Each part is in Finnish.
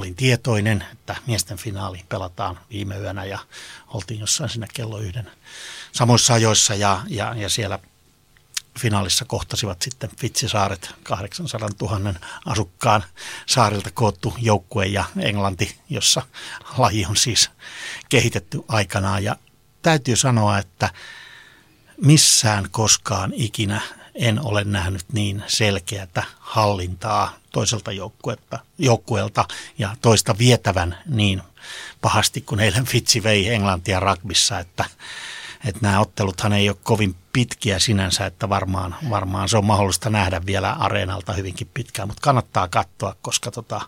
olin tietoinen, että miesten finaali pelataan viime yönä ja oltiin jossain siinä kello yhden samoissa ajoissa ja, ja, ja siellä finaalissa kohtasivat sitten Fitsisaaret 800 000 asukkaan saarilta koottu joukkue ja Englanti, jossa laji on siis kehitetty aikanaan. Ja täytyy sanoa, että missään koskaan ikinä en ole nähnyt niin selkeätä hallintaa toiselta joukkueelta ja toista vietävän niin pahasti kuin eilen Fitsi vei Englantia rugbyssa, että että nämä otteluthan ei ole kovin pitkiä sinänsä, että varmaan, varmaan se on mahdollista nähdä vielä areenalta hyvinkin pitkään, mutta kannattaa katsoa, koska tota,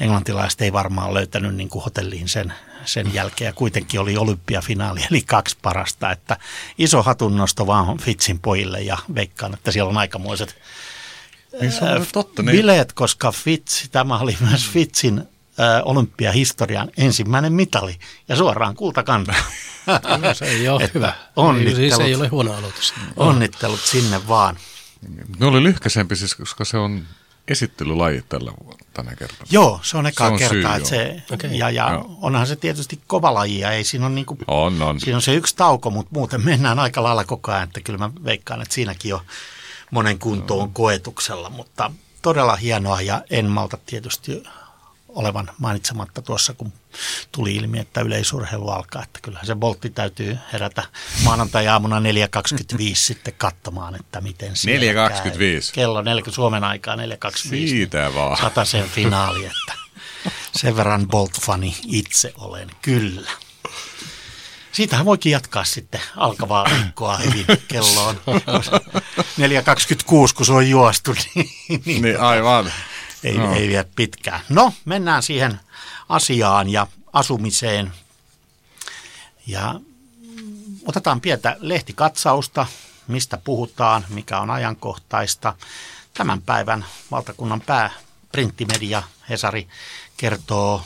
englantilaiset ei varmaan löytänyt niin kuin hotelliin sen, sen jälkeen ja kuitenkin oli olympiafinaali eli kaksi parasta, että iso hatunnosto vaan Fitsin pojille ja veikkaan, että siellä on aikamoiset niin se on totta, niin. bileet, koska Fitz, tämä oli myös Fitsin olympiahistorian ensimmäinen mitali ja suoraan kultakantaa. No, se ei ole hyvä. Onnittelut, siis ei ole huono aloitus. Onnittelut sinne vaan. Ne oli lyhkäisempi siis, koska se on esittelylaji tällä tänä kertaa. Joo, se on eka se on kertaa. Syy, se, okay. Ja, ja onhan se tietysti kova laji ja ei siinä on, niinku, on, on. siinä on se yksi tauko, mutta muuten mennään aika lailla koko ajan. Että kyllä mä veikkaan, että siinäkin on monen kuntoon no. koetuksella, mutta todella hienoa ja en malta tietysti olevan mainitsematta tuossa, kun tuli ilmi, että yleisurheilu alkaa. Että kyllähän se boltti täytyy herätä maanantai-aamuna 4.25 sitten katsomaan, että miten se 4.25? Kello 40 Suomen aikaa 4.25. Siitä vaan. sen finaali, että sen verran Bolt-fani itse olen, kyllä. Siitähän voikin jatkaa sitten alkavaa viikkoa hyvin kelloon 4.26, kun se on juostu. Niin, niin, niin aivan ei, no. ei vie pitkään. No, mennään siihen asiaan ja asumiseen. Ja otetaan pientä lehtikatsausta, mistä puhutaan, mikä on ajankohtaista. Tämän päivän valtakunnan pääprinttimedia Hesari kertoo,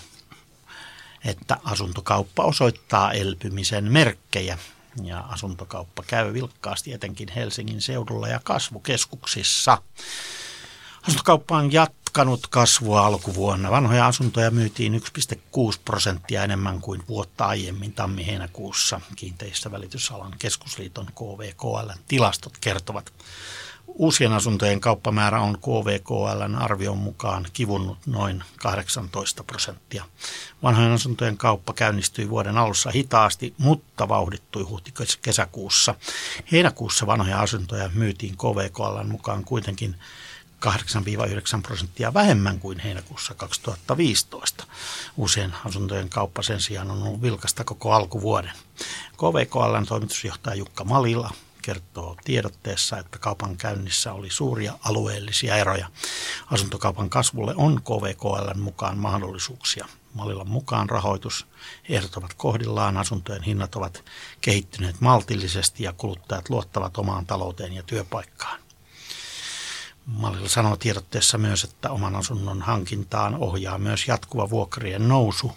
että asuntokauppa osoittaa elpymisen merkkejä. Ja asuntokauppa käy vilkkaasti etenkin Helsingin seudulla ja kasvukeskuksissa. Asuntokauppa on jat- jatkanut kasvua alkuvuonna. Vanhoja asuntoja myytiin 1,6 prosenttia enemmän kuin vuotta aiemmin tammi-heinäkuussa. Kiinteistövälitysalan keskusliiton KVKL tilastot kertovat. Uusien asuntojen kauppamäärä on KVKLn arvion mukaan kivunnut noin 18 prosenttia. Vanhojen asuntojen kauppa käynnistyi vuoden alussa hitaasti, mutta vauhdittui huhti-kesäkuussa. Heinäkuussa vanhoja asuntoja myytiin KVKLn mukaan kuitenkin 8-9 prosenttia vähemmän kuin heinäkuussa 2015. Uusien asuntojen kauppa sen sijaan on ollut vilkasta koko alkuvuoden. KVKLn toimitusjohtaja Jukka Malila kertoo tiedotteessa, että kaupan käynnissä oli suuria alueellisia eroja. Asuntokaupan kasvulle on KVKLn mukaan mahdollisuuksia. Malilan mukaan rahoitus ehdot ovat kohdillaan, asuntojen hinnat ovat kehittyneet maltillisesti ja kuluttajat luottavat omaan talouteen ja työpaikkaan. Mallilla sanoo tiedotteessa myös, että oman asunnon hankintaan ohjaa myös jatkuva vuokrien nousu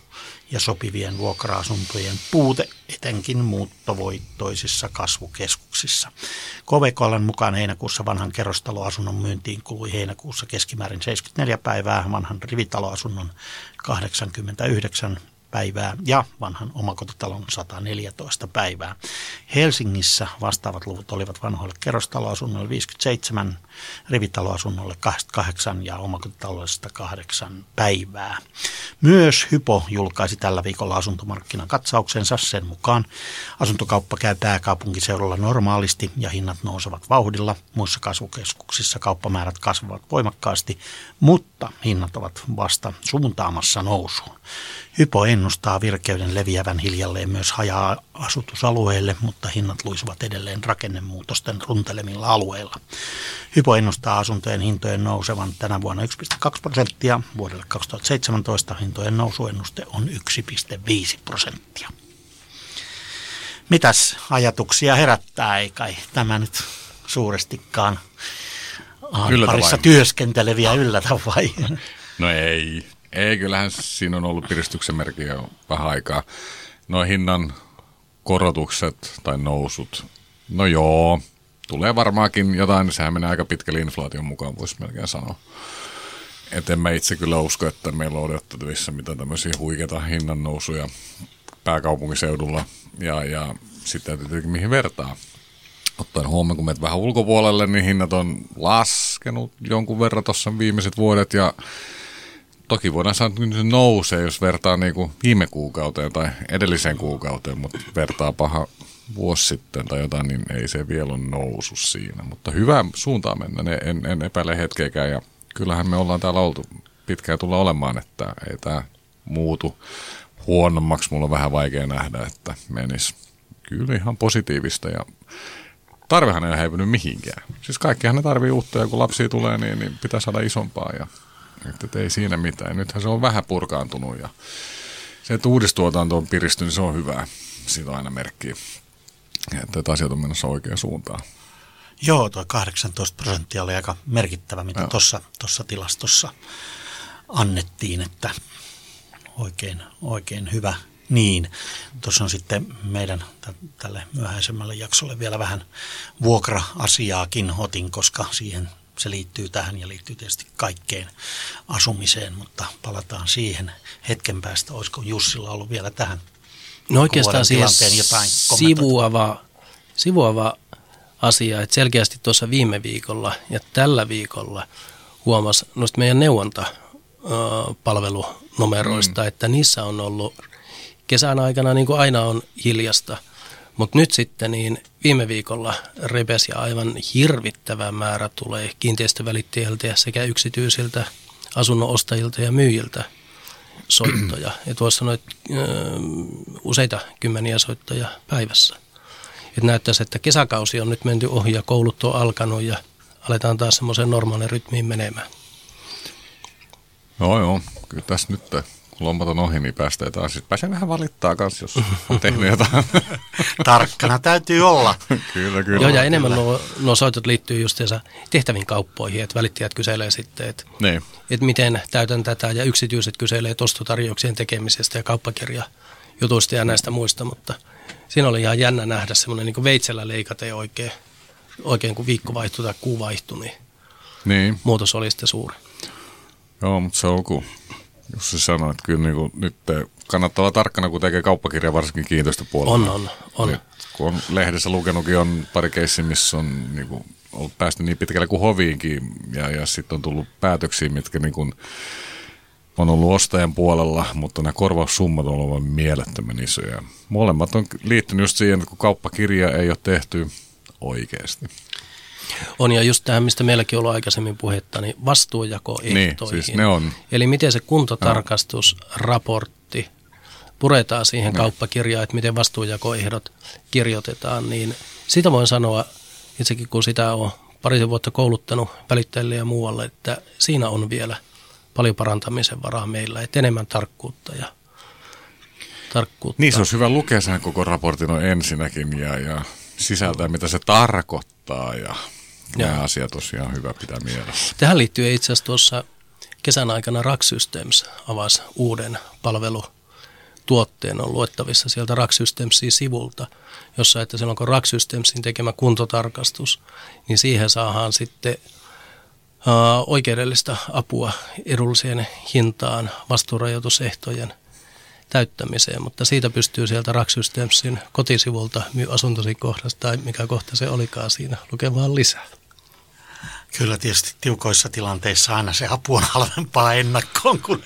ja sopivien vuokra-asuntojen puute, etenkin muuttovoittoisissa kasvukeskuksissa. KVKLn mukaan heinäkuussa vanhan kerrostaloasunnon myyntiin kului heinäkuussa keskimäärin 74 päivää, vanhan rivitaloasunnon 89 päivää ja vanhan omakotitalon 114 päivää. Helsingissä vastaavat luvut olivat vanhoille kerrostaloasunnoille 57, rivitaloasunnolle 28 ja omakotitaloista 8 päivää. Myös Hypo julkaisi tällä viikolla asuntomarkkinakatsauksensa. Sen mukaan asuntokauppa käy pääkaupunkiseudulla normaalisti ja hinnat nousevat vauhdilla. Muissa kasvukeskuksissa kauppamäärät kasvavat voimakkaasti, mutta hinnat ovat vasta suuntaamassa nousuun. Hypo ennustaa virkeyden leviävän hiljalleen myös haja-asutusalueille, mutta hinnat luisuvat edelleen rakennemuutosten runtelemilla alueilla. Hypo ennustaa asuntojen hintojen nousevan tänä vuonna 1,2 prosenttia. Vuodelle 2017 hintojen nousuennuste on 1,5 prosenttia. Mitäs ajatuksia herättää, ei kai tämä nyt suurestikaan parissa työskenteleviä yllätä vai? No ei, ei, kyllähän siinä on ollut piristyksen merkki jo vähän aikaa. No hinnan korotukset tai nousut, no joo, tulee varmaankin jotain, sehän menee aika pitkälle inflaation mukaan, voisi melkein sanoa. Et en mä itse kyllä usko, että meillä on odotettavissa mitä tämmöisiä huikeita hinnannousuja pääkaupunkiseudulla. Ja, ja sitten tietenkin mihin vertaa. Ottaen huomioon, kun menet vähän ulkopuolelle, niin hinnat on laskenut jonkun verran tuossa viimeiset vuodet. Ja toki voidaan sanoa, että se nousee, jos vertaa niin kuin viime kuukauteen tai edelliseen kuukauteen, mutta vertaa paha vuosi sitten tai jotain, niin ei se vielä ole nousu siinä. Mutta hyvä suuntaan mennä, en, en epäile hetkeäkään ja kyllähän me ollaan täällä oltu pitkään tulla olemaan, että ei tämä muutu huonommaksi. Mulla on vähän vaikea nähdä, että menisi kyllä ihan positiivista ja tarvehan ei ole mihinkään. Siis kaikkihan ne tarvii uutta ja kun lapsia tulee, niin, niin pitää saada isompaa ja että ei siinä mitään. Nythän se on vähän purkaantunut ja se, että uudistuotanto on piristynyt, niin se on hyvä. Siitä on aina merkki, että asiat on menossa oikeaan suuntaan. Joo, tuo 18 prosenttia oli aika merkittävä, mitä tuossa tilastossa annettiin, että oikein, oikein hyvä niin. Tuossa on sitten meidän tälle myöhäisemmälle jaksolle vielä vähän vuokra-asiaakin otin, koska siihen se liittyy tähän ja liittyy tietysti kaikkeen asumiseen, mutta palataan siihen hetken päästä. Olisiko Jussilla ollut vielä tähän No oikeastaan jotain sivuava, sivuava asia, että selkeästi tuossa viime viikolla ja tällä viikolla huomasi noista meidän neuvontapalvelunumeroista, mm. että niissä on ollut kesän aikana niin kuin aina on hiljasta. Mutta nyt sitten niin viime viikolla repesi aivan hirvittävä määrä tulee kiinteistövälittäjiltä sekä yksityisiltä asunnon ostajilta ja myyjiltä soittoja. Ja tuossa noit ö, useita kymmeniä soittoja päivässä. Et näyttäisi, että kesäkausi on nyt menty ohi ja koulut on alkanut ja aletaan taas semmoiseen normaalin rytmiin menemään. Joo, joo. Kyllä tässä nyt kun lommat on ohi, niin päästään taas. Siis pääsee vähän valittaa kanssa, jos on tehnyt jotain. Tarkkana täytyy olla. kyllä, kyllä. Joo, ja enemmän nuo, nuo soitot liittyy just tehtäviin kauppoihin, että välittäjät kyselee sitten, että, niin. että miten täytän tätä, ja yksityiset kyselee ostotarjouksien tekemisestä ja kauppakirja jutuista ja näistä muista, mutta siinä oli ihan jännä nähdä semmoinen niin veitsellä leikate oikein, oikein kun viikko vaihtui tai kuu vaihtui, niin, niin. muutos oli sitten suuri. Joo, mutta se on kun Jussi sanoi, että kyllä niin kuin, nyt kannattaa olla tarkkana, kun tekee kauppakirja varsinkin kiinteistöpuolella. On, on, on. Nyt, kun on lehdessä lukenutkin, on pari keissiä, missä on niin kuin, ollut päästy niin pitkälle kuin hoviinkin ja, ja sitten on tullut päätöksiä, mitkä niin kuin, on ollut ostajan puolella, mutta nämä korvaussummat on ollut mielettömän isoja. Molemmat on liittynyt just siihen, että kun kauppakirja ei ole tehty oikeasti. On ja just tähän, mistä meilläkin on ollut aikaisemmin puhetta, niin vastuujakoehtoihin. Niin, siis ne on. Eli miten se kuntotarkastusraportti puretaan siihen no. kauppakirjaan, että miten vastuujakoehdot kirjoitetaan, niin sitä voin sanoa itsekin, kun sitä on parisen vuotta kouluttanut välittäjille ja muualle, että siinä on vielä paljon parantamisen varaa meillä, että enemmän tarkkuutta ja tarkkuutta. Niin, se olisi hyvä lukea sen koko raportin on ensinnäkin ja, ja sisältää, mitä se tarkoittaa ja Nämä asiat tosiaan hyvä pitää mielessä. Tähän liittyy itse asiassa tuossa kesän aikana Rack Systems avasi uuden palvelutuotteen on luettavissa sieltä Rack Systemsin sivulta, jossa että silloin kun Rack Systemsin tekemä kuntotarkastus, niin siihen saadaan sitten oikeudellista apua edulliseen hintaan vastuurajoitusehtojen täyttämiseen, mutta siitä pystyy sieltä Rack Systemsin kotisivulta myy asuntosi kohdasta tai mikä kohta se olikaan siinä lukemaan lisää. Kyllä tietysti tiukoissa tilanteissa aina se apu on halvempaa ennakkoon kuin,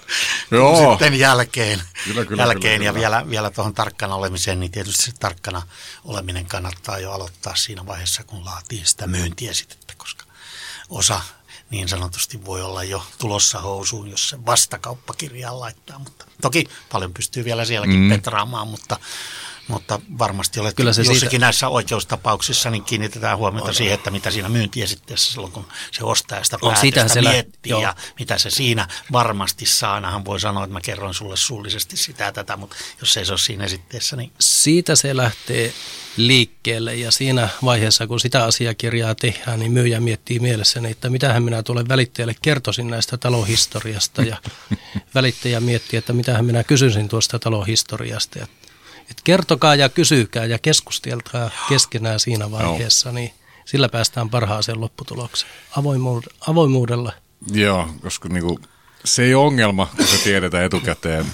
kuin sitten jälkeen. Kyllä, kyllä, jälkeen kyllä, ja kyllä. vielä, vielä tuohon tarkkana olemiseen, niin tietysti se tarkkana oleminen kannattaa jo aloittaa siinä vaiheessa, kun laatii sitä myyntiesitettä, koska osa niin sanotusti voi olla jo tulossa housuun, jos se vastakauppakirjaan laittaa. Mutta toki paljon pystyy vielä sielläkin mm. petraamaan, mutta mutta varmasti olet Kyllä se jossakin siitä... näissä oikeustapauksissa, niin kiinnitetään huomiota on. siihen, että mitä siinä myyntiesitteessä silloin, kun se ostaja sitä päätöstä sitä siellä, miettii joo. ja mitä se siinä varmasti saa. Ainahan voi sanoa, että mä kerron sulle suullisesti sitä ja tätä, mutta jos ei se ole siinä esitteessä, niin... Siitä se lähtee liikkeelle ja siinä vaiheessa, kun sitä asiakirjaa tehdään, niin myyjä miettii mielessäni, että mitähän minä tulen välittäjälle kertoisin näistä talohistoriasta ja välittäjä miettii, että mitähän minä kysyisin tuosta talohistoriasta ja et kertokaa ja kysykää ja keskustelkaa keskenään siinä vaiheessa, niin sillä päästään parhaaseen lopputulokseen avoimuudella Joo, koska niinku, se ei ole ongelma, kun se tiedetään etukäteen.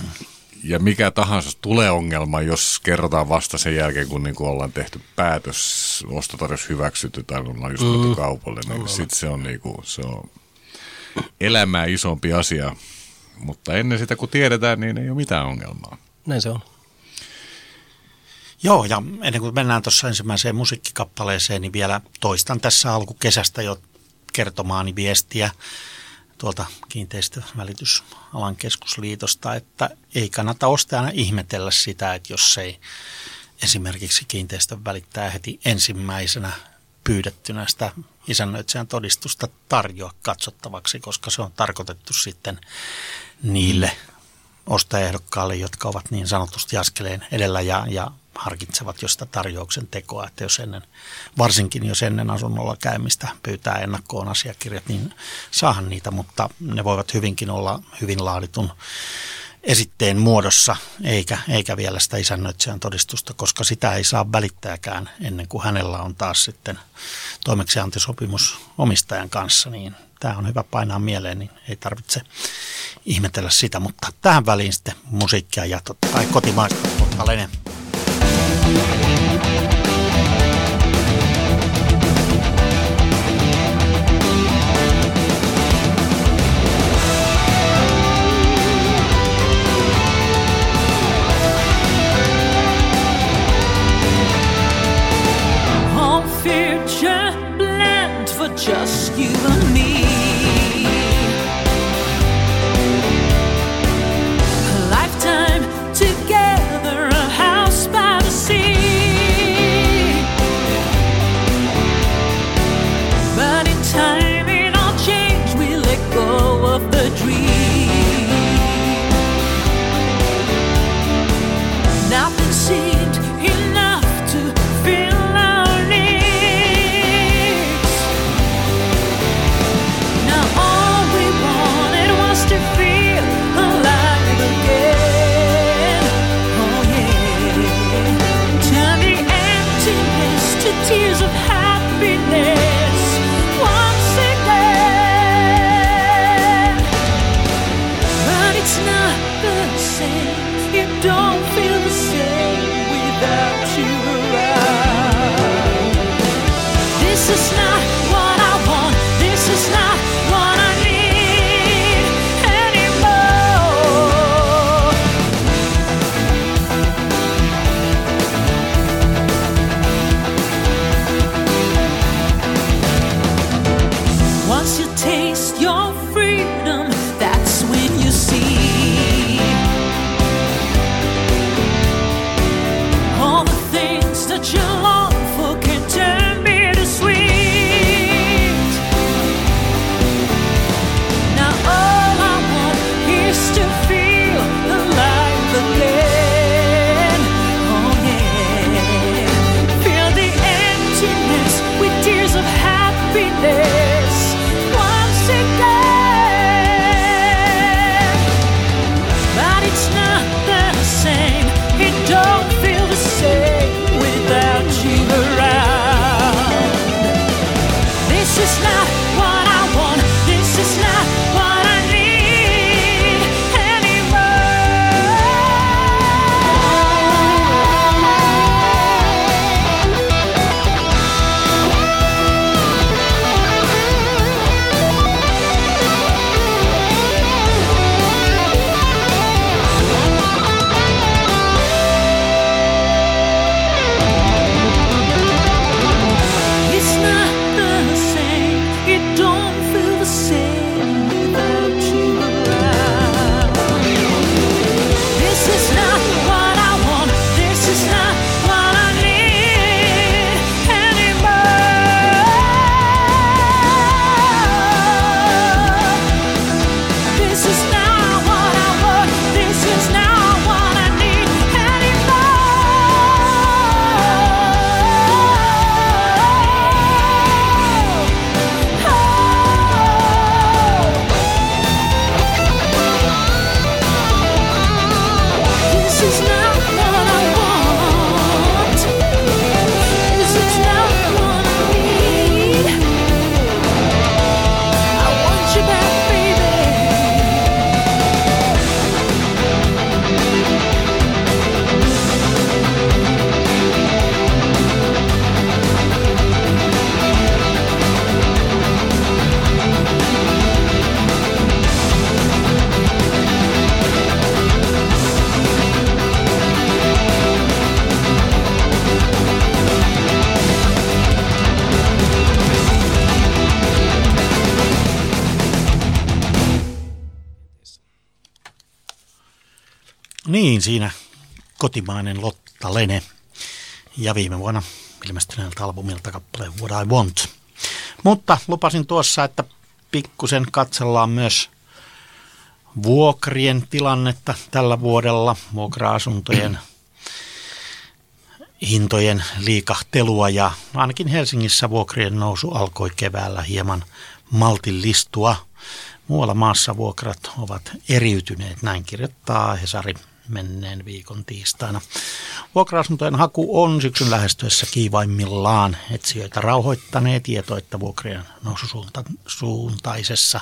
Ja mikä tahansa tulee ongelma, jos kerrotaan vasta sen jälkeen, kun niinku ollaan tehty päätös, ostotarjous hyväksytty tai ollaan just mm. kaupalle. Niin sitten se on, niinku, se on elämää isompi asia. Mutta ennen sitä, kun tiedetään, niin ei ole mitään ongelmaa. Näin se on. Joo, ja ennen kuin mennään tuossa ensimmäiseen musiikkikappaleeseen, niin vielä toistan tässä alkukesästä jo kertomaani viestiä tuolta kiinteistövälitysalan keskusliitosta, että ei kannata ostajana ihmetellä sitä, että jos ei esimerkiksi kiinteistön välittää heti ensimmäisenä pyydettynä sitä isännöitsijän todistusta tarjoa katsottavaksi, koska se on tarkoitettu sitten niille ostajaehdokkaille, jotka ovat niin sanotusti askeleen edellä ja, ja harkitsevat jo sitä tarjouksen tekoa, että jos ennen, varsinkin jos ennen asunnolla käymistä pyytää ennakkoon asiakirjat, niin saahan niitä, mutta ne voivat hyvinkin olla hyvin laaditun esitteen muodossa, eikä, eikä vielä sitä isännöitsijän todistusta, koska sitä ei saa välittääkään ennen kuin hänellä on taas sitten toimeksiantisopimus omistajan kanssa, niin tämä on hyvä painaa mieleen, niin ei tarvitse ihmetellä sitä, mutta tähän väliin sitten musiikkia ja totta kai kotimaista Lene. Just Niin, siinä kotimainen Lotta Lene ja viime vuonna ilmestyneeltä albumilta kappaleen What I Want. Mutta lupasin tuossa, että pikkusen katsellaan myös vuokrien tilannetta tällä vuodella, vuokra-asuntojen hintojen liikahtelua ja ainakin Helsingissä vuokrien nousu alkoi keväällä hieman maltillistua. Muualla maassa vuokrat ovat eriytyneet, näin kirjoittaa Hesari menneen viikon tiistaina. Vuokra-asuntojen haku on syksyn lähestyessä kiivaimmillaan. Etsijöitä rauhoittanee tieto, että vuokrien noususuuntaisessa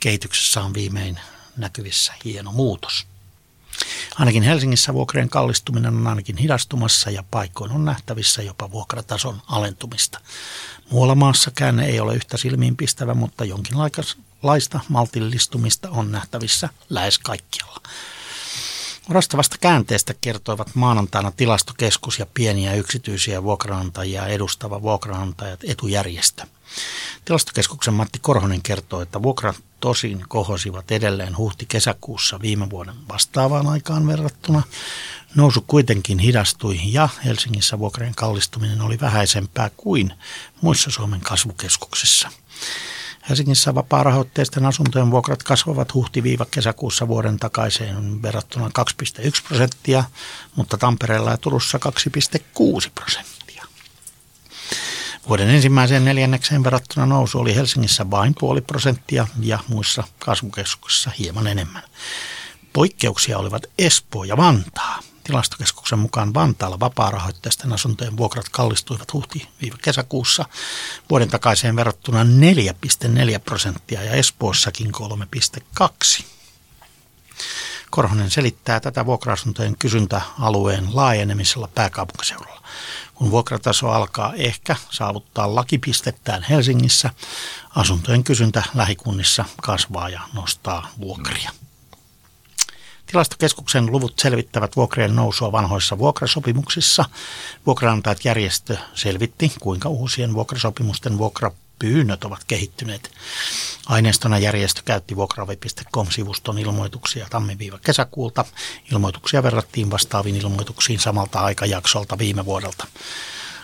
kehityksessä on viimein näkyvissä hieno muutos. Ainakin Helsingissä vuokrien kallistuminen on ainakin hidastumassa ja paikoin on nähtävissä jopa vuokratason alentumista. Muualla maassa käänne ei ole yhtä silmiinpistävä, mutta jonkinlaista maltillistumista on nähtävissä lähes kaikkialla. Orastavasta käänteestä kertoivat maanantaina tilastokeskus ja pieniä yksityisiä vuokranantajia edustava vuokranantajat etujärjestö. Tilastokeskuksen Matti Korhonen kertoo, että vuokrat tosin kohosivat edelleen huhti-kesäkuussa viime vuoden vastaavaan aikaan verrattuna. Nousu kuitenkin hidastui ja Helsingissä vuokrien kallistuminen oli vähäisempää kuin muissa Suomen kasvukeskuksissa. Helsingissä vapaa-rahoitteisten asuntojen vuokrat kasvavat huhti-kesäkuussa vuoden takaiseen verrattuna 2,1 prosenttia, mutta Tampereella ja Turussa 2,6 prosenttia. Vuoden ensimmäiseen neljännekseen verrattuna nousu oli Helsingissä vain puoli prosenttia ja muissa kasvukeskuksissa hieman enemmän. Poikkeuksia olivat Espoo ja Vantaa. Tilastokeskuksen mukaan Vantaalla vapaarahoitteisten asuntojen vuokrat kallistuivat huhti-kesäkuussa vuoden takaiseen verrattuna 4,4 prosenttia ja Espoossakin 3,2. Korhonen selittää tätä vuokra-asuntojen kysyntäalueen laajenemisella pääkaupunkiseudulla. Kun vuokrataso alkaa ehkä saavuttaa lakipistettään Helsingissä, asuntojen kysyntä lähikunnissa kasvaa ja nostaa vuokria. Tilastokeskuksen luvut selvittävät vuokrien nousua vanhoissa vuokrasopimuksissa. Vuokranantajat järjestö selvitti, kuinka uusien vuokrasopimusten vuokrapyynnöt ovat kehittyneet. Aineistona järjestö käytti vuokravi.com-sivuston ilmoituksia tammi-kesäkuulta. Ilmoituksia verrattiin vastaaviin ilmoituksiin samalta aikajaksolta viime vuodelta.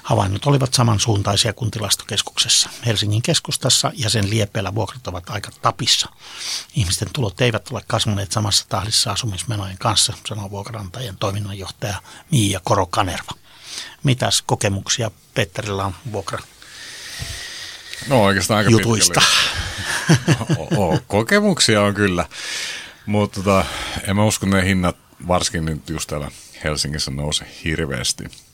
Havainnot olivat samansuuntaisia kuin tilastokeskuksessa. Helsingin keskustassa ja sen liepeillä vuokrat ovat aika tapissa. Ihmisten tulot eivät ole kasvaneet samassa tahdissa asumismenojen kanssa, sanoo vuokranantajien toiminnanjohtaja Miia Korokanerva. Mitäs kokemuksia Petterillä on vuokra No oikeastaan aika jutuista? o, o, kokemuksia on kyllä, mutta tota, en mä usko, ne hinnat varsinkin nyt just täällä Helsingissä nouse hirveästi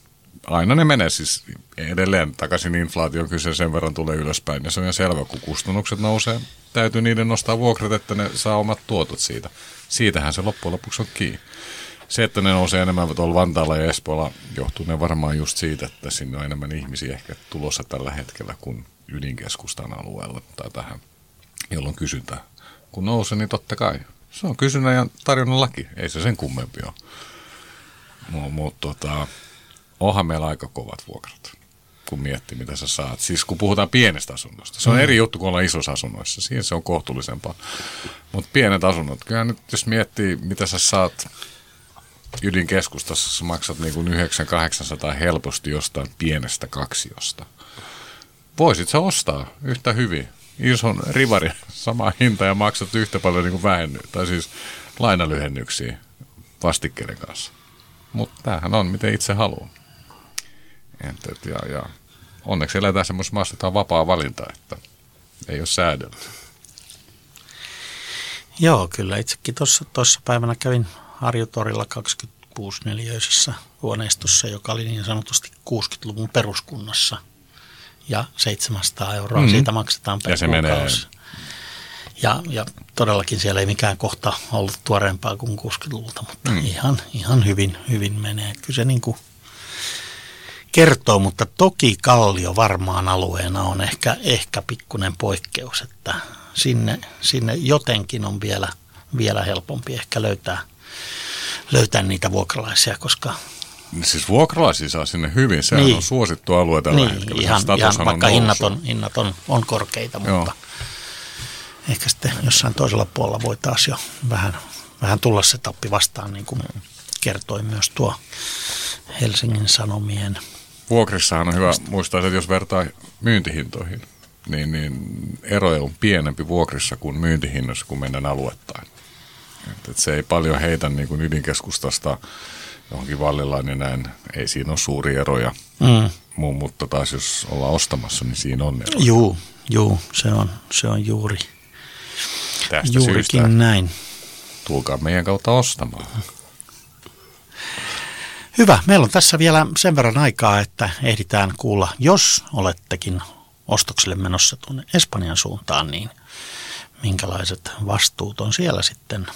aina ne menee siis edelleen takaisin inflaation kyse sen verran tulee ylöspäin. Ja se on selvä, kun kustannukset nousee, täytyy niiden nostaa vuokrat, että ne saa omat tuotot siitä. Siitähän se loppujen lopuksi on kiinni. Se, että ne nousee enemmän tuolla Vantaalla ja Espoolla, johtuu ne varmaan just siitä, että sinne on enemmän ihmisiä ehkä tulossa tällä hetkellä kuin ydinkeskustan alueella tai tähän, jolloin kysyntä kun nousee, niin totta kai. Se on kysynnän ja tarjonnan laki, ei se sen kummempi ole. Mutta mut, tota, onhan meillä aika kovat vuokrat, kun miettii, mitä sä saat. Siis kun puhutaan pienestä asunnosta. Se on mm. eri juttu kuin olla isossa asunnoissa. Siinä se on kohtuullisempaa. Mutta pienet asunnot, kyllä nyt jos miettii, mitä sä saat ydinkeskustassa, sä maksat niin kuin 9800 helposti jostain pienestä kaksiosta. Voisit sä ostaa yhtä hyvin ison rivari sama hinta ja maksat yhtä paljon niin kuin vähenny, tai siis lainalyhennyksiä vastikkeiden kanssa. Mutta tämähän on, miten itse haluaa. Et, ja, ja onneksi eletään semmoisessa maassa, että on vapaa valinta, että ei ole säädelty. Joo, kyllä itsekin tuossa päivänä kävin Harjutorilla 26 neliöisessä huoneistossa, joka oli niin sanotusti 60-luvun peruskunnassa. Ja 700 euroa mm-hmm. siitä maksetaan per ja se menee. Ja, ja todellakin siellä ei mikään kohta ollut tuoreempaa kuin 60-luvulta, mutta mm. ihan, ihan hyvin, hyvin menee. Kyllä se niin kuin – kertoo, mutta toki Kallio varmaan alueena on ehkä, ehkä pikkuinen poikkeus, että sinne, sinne jotenkin on vielä, vielä helpompi ehkä löytää, löytää niitä vuokralaisia, koska Siis vuokralaisia saa sinne hyvin, sehän niin. on suosittu alue tällä niin, hetkellä. Ihan, ihan vaikka on hinnat, on, hinnat on, on korkeita, mutta Joo. ehkä sitten jossain toisella puolella voi taas jo vähän, vähän tulla se tappi vastaan, niin kuin kertoi myös tuo Helsingin Sanomien. Vuokrissahan on hyvä muistaa, että jos vertaa myyntihintoihin, niin, niin eroja on pienempi vuokrissa kuin myyntihinnoissa, kun mennään aluettain. Et, et se ei paljon heitä niin kuin ydinkeskustasta johonkin Vallilaan ja näin. Ei siinä ole suuria eroja. Mm. Mutta taas jos ollaan ostamassa, niin siinä on eroja. Juu, juu se, on, se on juuri Tästä juurikin syystä näin. tulkaa meidän kautta ostamaan. Hyvä. Meillä on tässä vielä sen verran aikaa, että ehditään kuulla, jos olettekin ostokselle menossa tuonne Espanjan suuntaan, niin minkälaiset vastuut on siellä sitten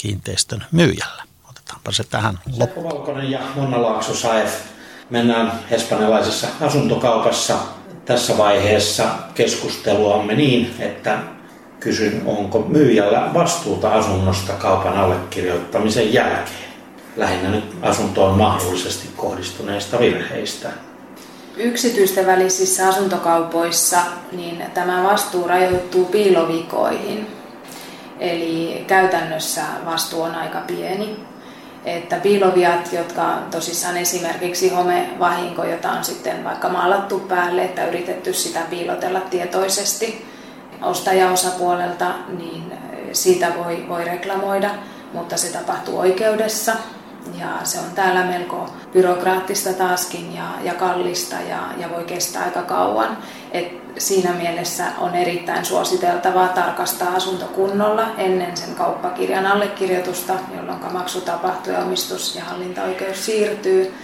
kiinteistön myyjällä. Otetaanpa se tähän loppuun. Valkonen ja Monna Laakso Saef. Mennään espanjalaisessa asuntokaupassa. Tässä vaiheessa keskusteluamme niin, että kysyn, onko myyjällä vastuuta asunnosta kaupan allekirjoittamisen jälkeen. Lähinnä nyt asuntoon mahdollisesti kohdistuneista virheistä. Yksityisten välisissä asuntokaupoissa niin tämä vastuu rajoittuu piilovikoihin. Eli käytännössä vastuu on aika pieni. Että piiloviat, jotka tosissaan esimerkiksi homevahinko, jota on sitten vaikka maalattu päälle, että yritetty sitä piilotella tietoisesti ostajaosapuolelta, niin siitä voi, voi reklamoida, mutta se tapahtuu oikeudessa ja se on täällä melko byrokraattista taaskin ja, ja kallista ja, ja voi kestää aika kauan. Et siinä mielessä on erittäin suositeltavaa tarkastaa asunto kunnolla ennen sen kauppakirjan allekirjoitusta, jolloin maksu tapahtuu ja omistus- ja hallintaoikeus siirtyy,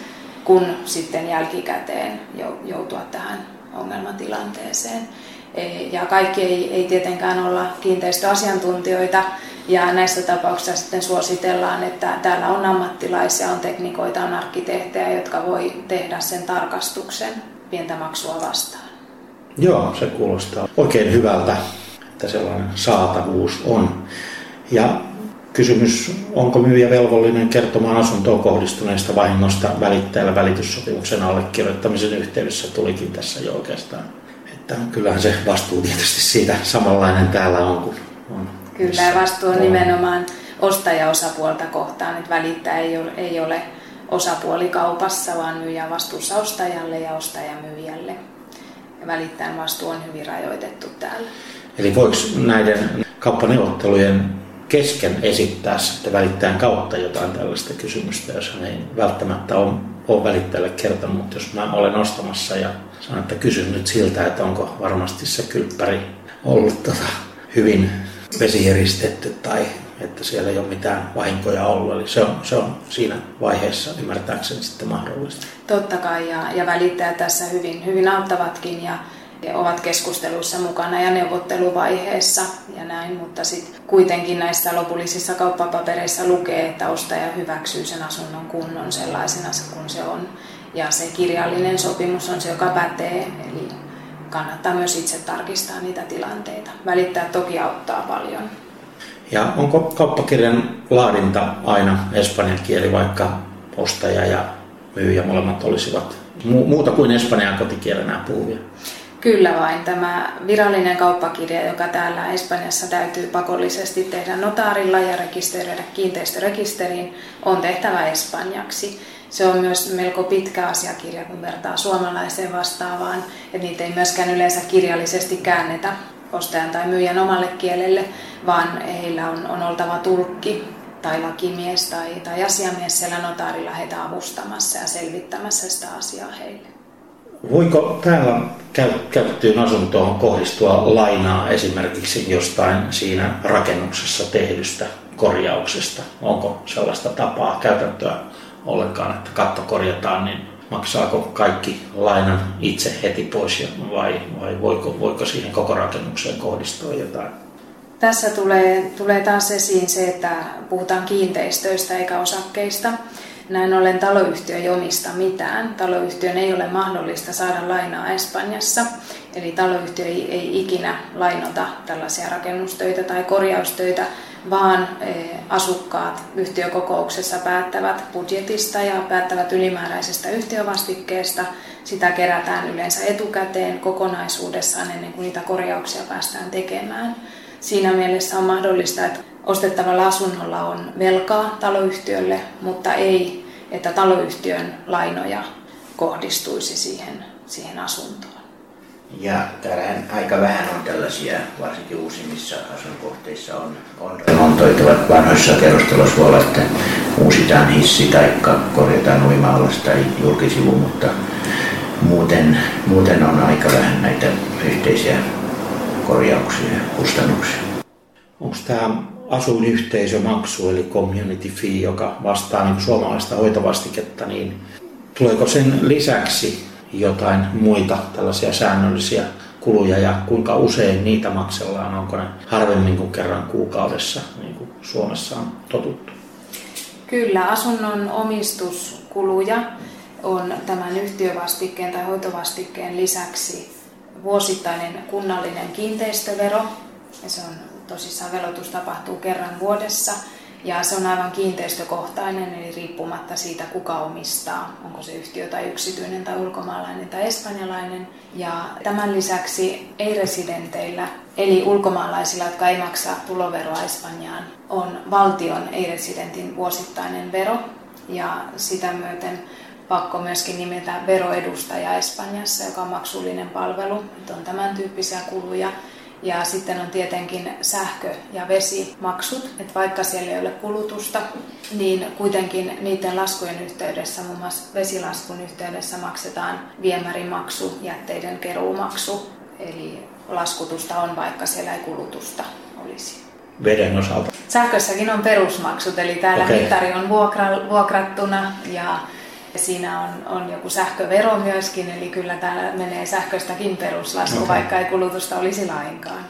kun sitten jälkikäteen joutua tähän ongelmatilanteeseen. Ja kaikki ei, ei tietenkään olla kiinteistöasiantuntijoita, ja näissä tapauksissa sitten suositellaan, että täällä on ammattilaisia, on teknikoita, on arkkitehtejä, jotka voi tehdä sen tarkastuksen pientä maksua vastaan. Joo, se kuulostaa oikein hyvältä, että sellainen saatavuus on. Ja kysymys, onko myyjä velvollinen kertomaan asuntoon kohdistuneista vahingosta välittäjällä välityssopimuksen allekirjoittamisen yhteydessä tulikin tässä jo oikeastaan. Että kyllähän se vastuu tietysti siitä samanlainen täällä on kuin on Kyllä, ja vastuu on nimenomaan ostajaosapuolta kohtaan, että välittäjä ei ole, ei ole osapuoli kaupassa, vaan myyjä vastuussa ostajalle ja ostaja myyjälle. Ja välittäjän vastuu on hyvin rajoitettu täällä. Eli voiko näiden kauppaneuvottelujen kesken esittää sitten välittäjän kautta jotain tällaista kysymystä, jos hän ei välttämättä ole, ole välittäjälle kertonut, mutta jos mä olen ostamassa ja sanon, että kysyn nyt siltä, että onko varmasti se kylppäri ollut tota, hyvin vesieristetty tai että siellä ei ole mitään vahinkoja ollut. Eli se on, se on siinä vaiheessa ymmärtääkseni sitten mahdollista. Totta kai ja, ja välittäjät tässä hyvin, hyvin auttavatkin ja ovat keskusteluissa mukana ja neuvotteluvaiheessa ja näin, mutta sitten kuitenkin näissä lopullisissa kauppapapereissa lukee, että ostaja hyväksyy sen asunnon kunnon sellaisena kuin se on. Ja se kirjallinen sopimus on se, joka pätee, eli kannattaa myös itse tarkistaa niitä tilanteita. Välittää toki auttaa paljon. Ja onko kauppakirjan laadinta aina espanjan kieli, vaikka ostaja ja myyjä molemmat olisivat muuta kuin espanjan kotikielenä puhuvia? Kyllä vain. Tämä virallinen kauppakirja, joka täällä Espanjassa täytyy pakollisesti tehdä notaarilla ja rekisteröidä kiinteistörekisteriin, on tehtävä espanjaksi. Se on myös melko pitkä asiakirja, kun vertaa suomalaiseen vastaavaan, ja niitä ei myöskään yleensä kirjallisesti käännetä ostajan tai myyjän omalle kielelle, vaan heillä on, on oltava tulkki tai lakimies tai, tai asiamies siellä notaarilla heitä avustamassa ja selvittämässä sitä asiaa heille. Voiko täällä käytettyyn asuntoon kohdistua lainaa esimerkiksi jostain siinä rakennuksessa tehdystä korjauksesta? Onko sellaista tapaa, käytäntöä ollenkaan, että katto korjataan, niin maksaako kaikki lainan itse heti pois vai, vai voiko, voiko siihen koko rakennukseen kohdistua jotain? Tässä tulee, tulee taas esiin se, että puhutaan kiinteistöistä eikä osakkeista. Näin ollen taloyhtiö ei omista mitään. Taloyhtiön ei ole mahdollista saada lainaa Espanjassa. Eli taloyhtiö ei, ei ikinä lainota tällaisia rakennustöitä tai korjaustöitä, vaan eh, asukkaat yhtiökokouksessa päättävät budjetista ja päättävät ylimääräisestä yhtiövastikkeesta. Sitä kerätään yleensä etukäteen kokonaisuudessaan ennen kuin niitä korjauksia päästään tekemään. Siinä mielessä on mahdollista, että ostettavalla asunnolla on velkaa taloyhtiölle, mutta ei, että taloyhtiön lainoja kohdistuisi siihen, siihen asuntoon. Ja täällähän aika vähän on tällaisia, varsinkin uusimmissa asunkohteissa on, on remontoitavat vanhoissa kerrostaloissa että uusitaan hissi tai korjataan uima tai julkisivu, mutta muuten, muuten on aika vähän näitä yhteisiä korjauksia ja kustannuksia. Onko tämä asuinyhteisömaksu eli community fee, joka vastaa niin suomalaista hoitovastiketta, niin tuleeko sen lisäksi jotain muita tällaisia säännöllisiä kuluja ja kuinka usein niitä maksellaan, onko ne harvemmin kuin kerran kuukaudessa, niin kuin Suomessa on totuttu? Kyllä, asunnon omistuskuluja on tämän yhtiövastikkeen tai hoitovastikkeen lisäksi vuosittainen kunnallinen kiinteistövero, ja se on tosissaan velotus tapahtuu kerran vuodessa – ja se on aivan kiinteistökohtainen, eli riippumatta siitä, kuka omistaa, onko se yhtiö tai yksityinen tai ulkomaalainen tai espanjalainen. Ja tämän lisäksi ei-residenteillä, eli ulkomaalaisilla, jotka ei maksa tuloveroa Espanjaan, on valtion ei-residentin vuosittainen vero. Ja sitä myöten pakko myöskin nimetä veroedustaja Espanjassa, joka on maksullinen palvelu. Että on tämän tyyppisiä kuluja. Ja sitten on tietenkin sähkö- ja vesimaksut, että vaikka siellä ei ole kulutusta, niin kuitenkin niiden laskujen yhteydessä, muun muassa vesilaskun yhteydessä maksetaan viemärimaksu, jätteiden keruumaksu, eli laskutusta on, vaikka siellä ei kulutusta olisi. Veden osalta? Sähkössäkin on perusmaksut, eli täällä okay. mittari on vuokra, vuokrattuna ja Siinä on, on joku sähkövero myöskin, eli kyllä täällä menee sähköstäkin peruslasku, okay. vaikka ei kulutusta olisi lainkaan.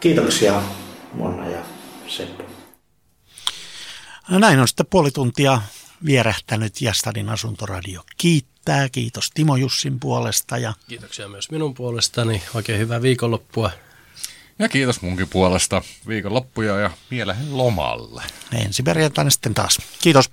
Kiitoksia Monna ja Seppo. No näin on sitten puoli tuntia vierähtänyt ja Stadin asuntoradio kiittää. Kiitos Timo Jussin puolesta. Ja... Kiitoksia myös minun puolestani. Oikein hyvää viikonloppua. Ja kiitos munkin puolesta viikonloppuja ja mielen lomalle. Ensi perjantaina sitten taas. Kiitos.